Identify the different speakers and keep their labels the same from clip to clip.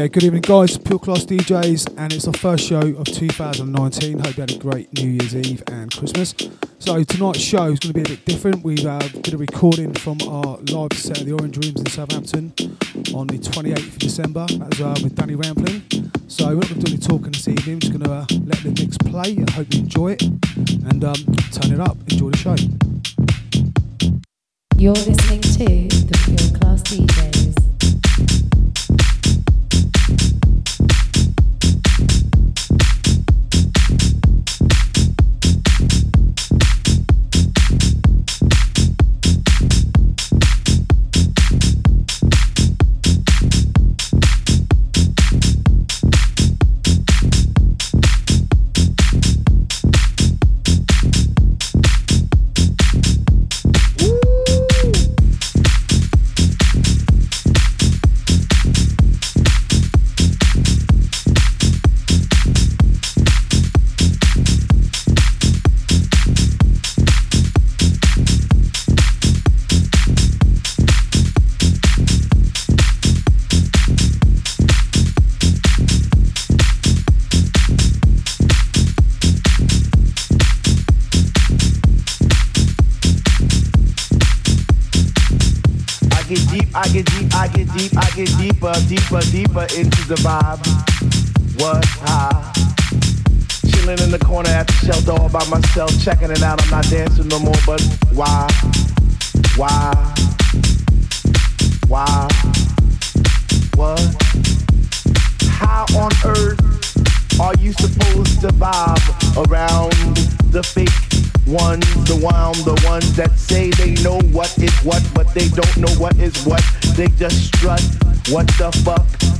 Speaker 1: Yeah, good evening, guys. Pure Class DJs, and it's our first show of 2019. Hope you had a great New Year's Eve and Christmas. So tonight's show is going to be a bit different. We uh, did a recording from our live set at the Orange Rooms in Southampton on the 28th of December. That was uh, with Danny Rampling. So we're not going to do any talking this evening. We're just going to uh, let the mix play. I hope you enjoy it and um, turn it up. Enjoy the show.
Speaker 2: You're listening to the Pure Class DJs.
Speaker 3: The vibe. What high? Chilling in the corner at the shelter all by myself, checking it out. I'm not dancing no more, but why? Why? Why? What? How on earth are you supposed to vibe around the fake ones, the one, the ones that say they know what is what, but they don't know what is what. They just strut what the fuck?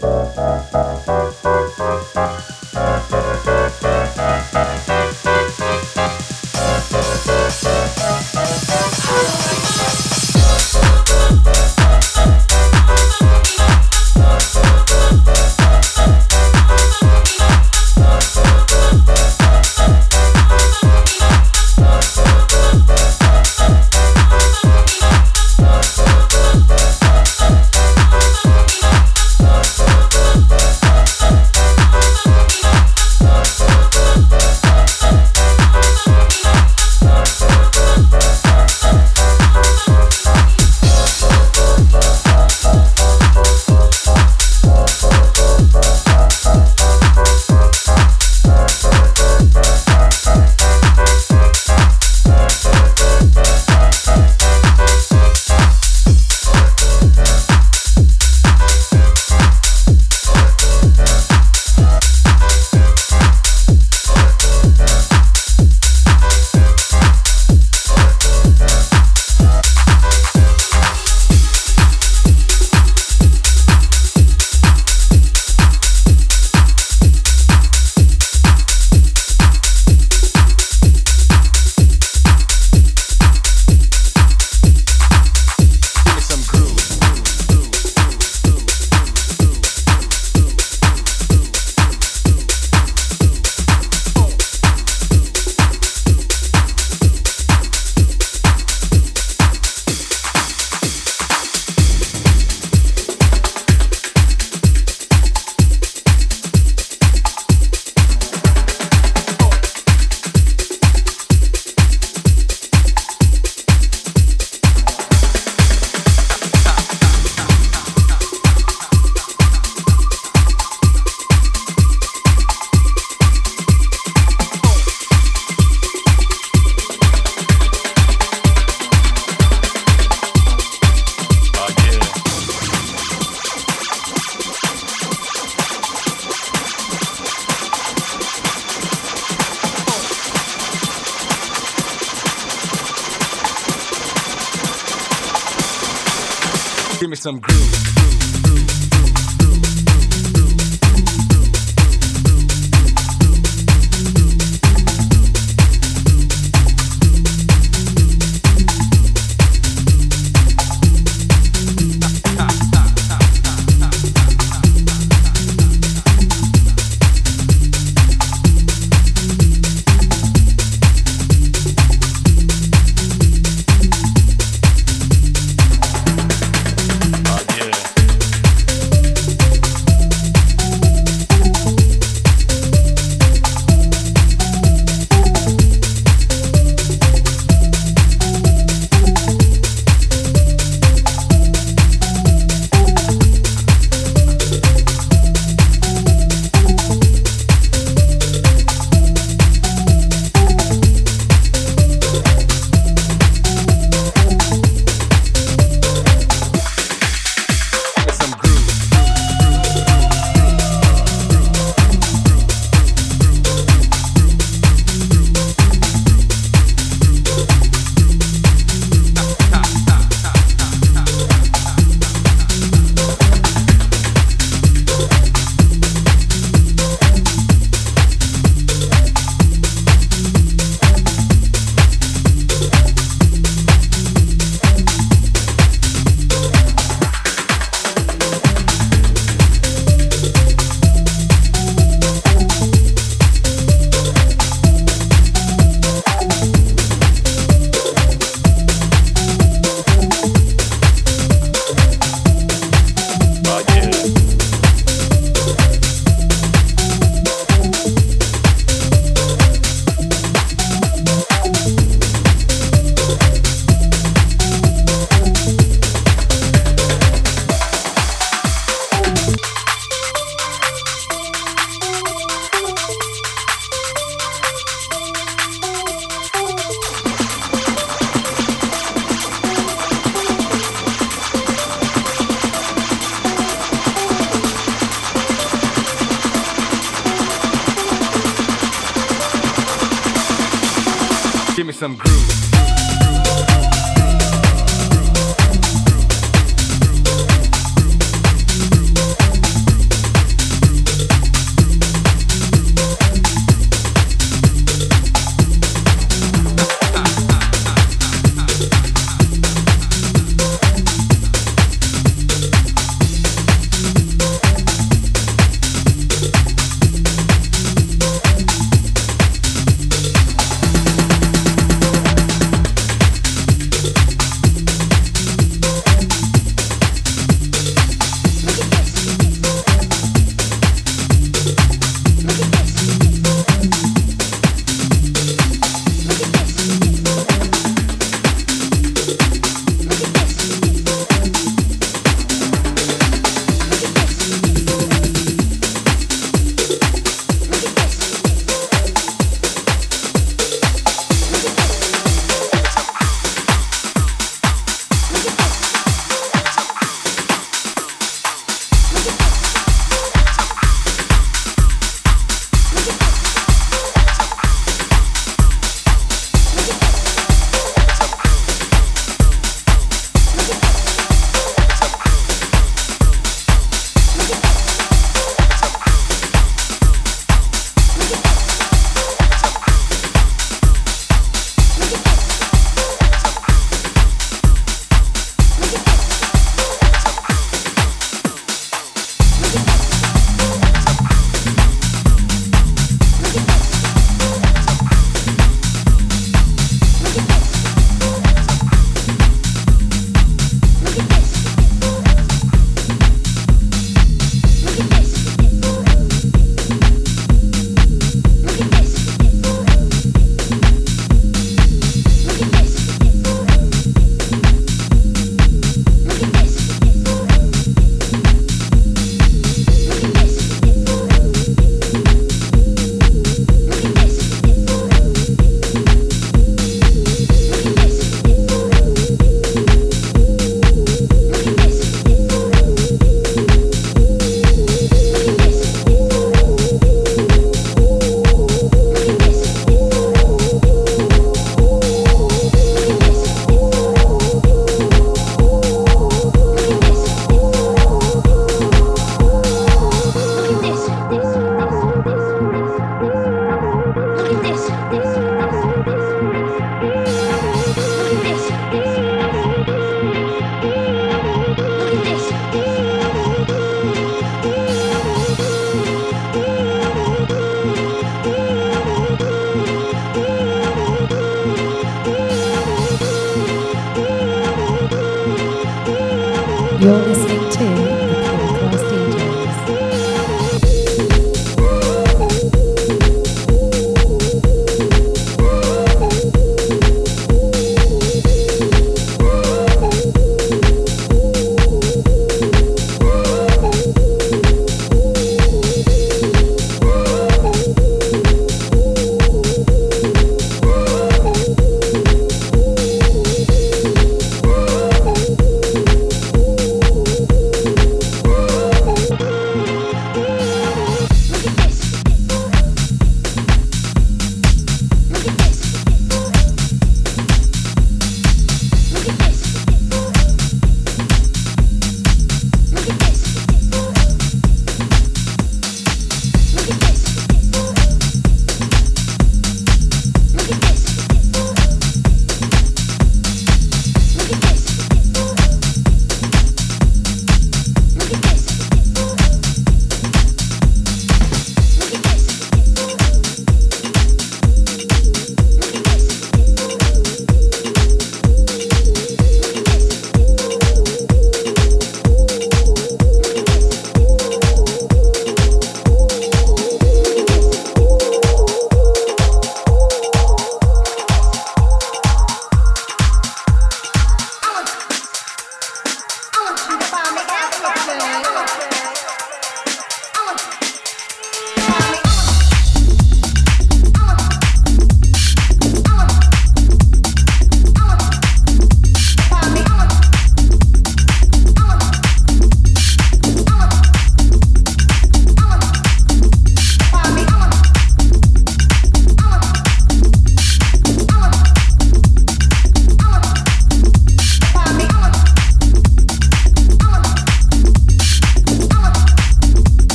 Speaker 4: Bye.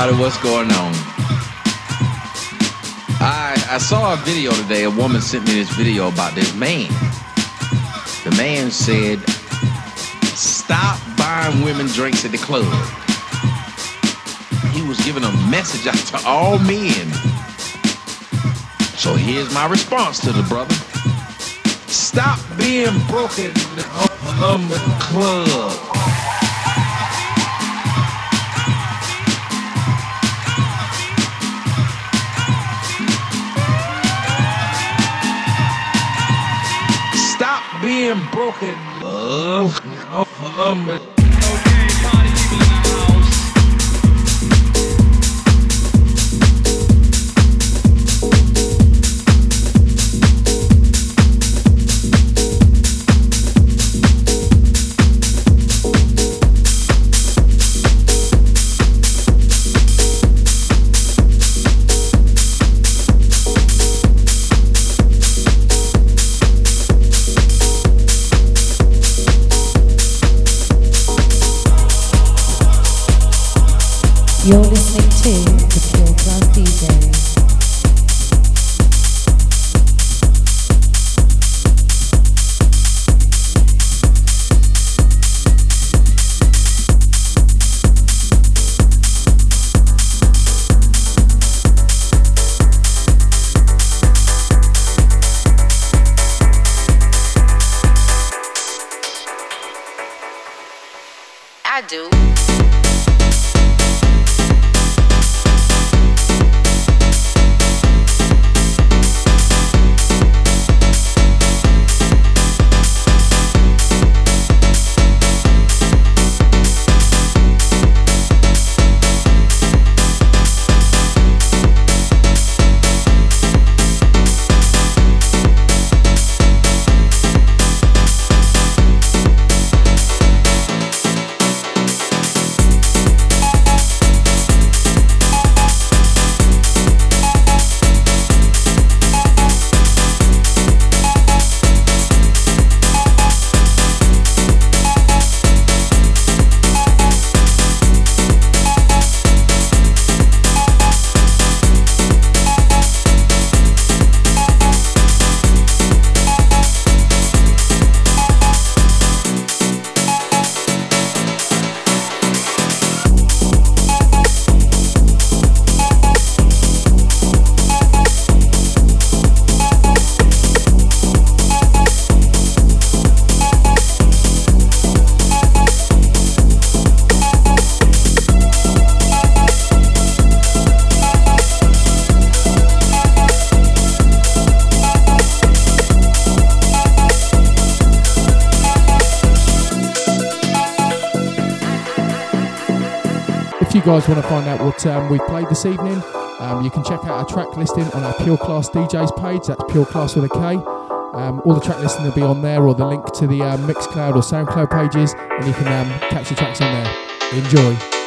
Speaker 4: Everybody? What's going on? I I saw a video today. A woman sent me this video about this man. The man said, "Stop buying women drinks at the club." He was giving a message out to all men. So here's my response to the brother: Stop being broken the club. Being broken.
Speaker 5: You guys want to find out what um, we've played this evening, um, you can check out our track listing on our Pure Klass DJs page. That's Pure Klass with a K. Um, all the track listing will be on there, or the link to the um, Mixcloud or SoundCloud pages, and you can um, catch the tracks on there. Enjoy.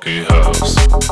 Speaker 6: funky
Speaker 3: house.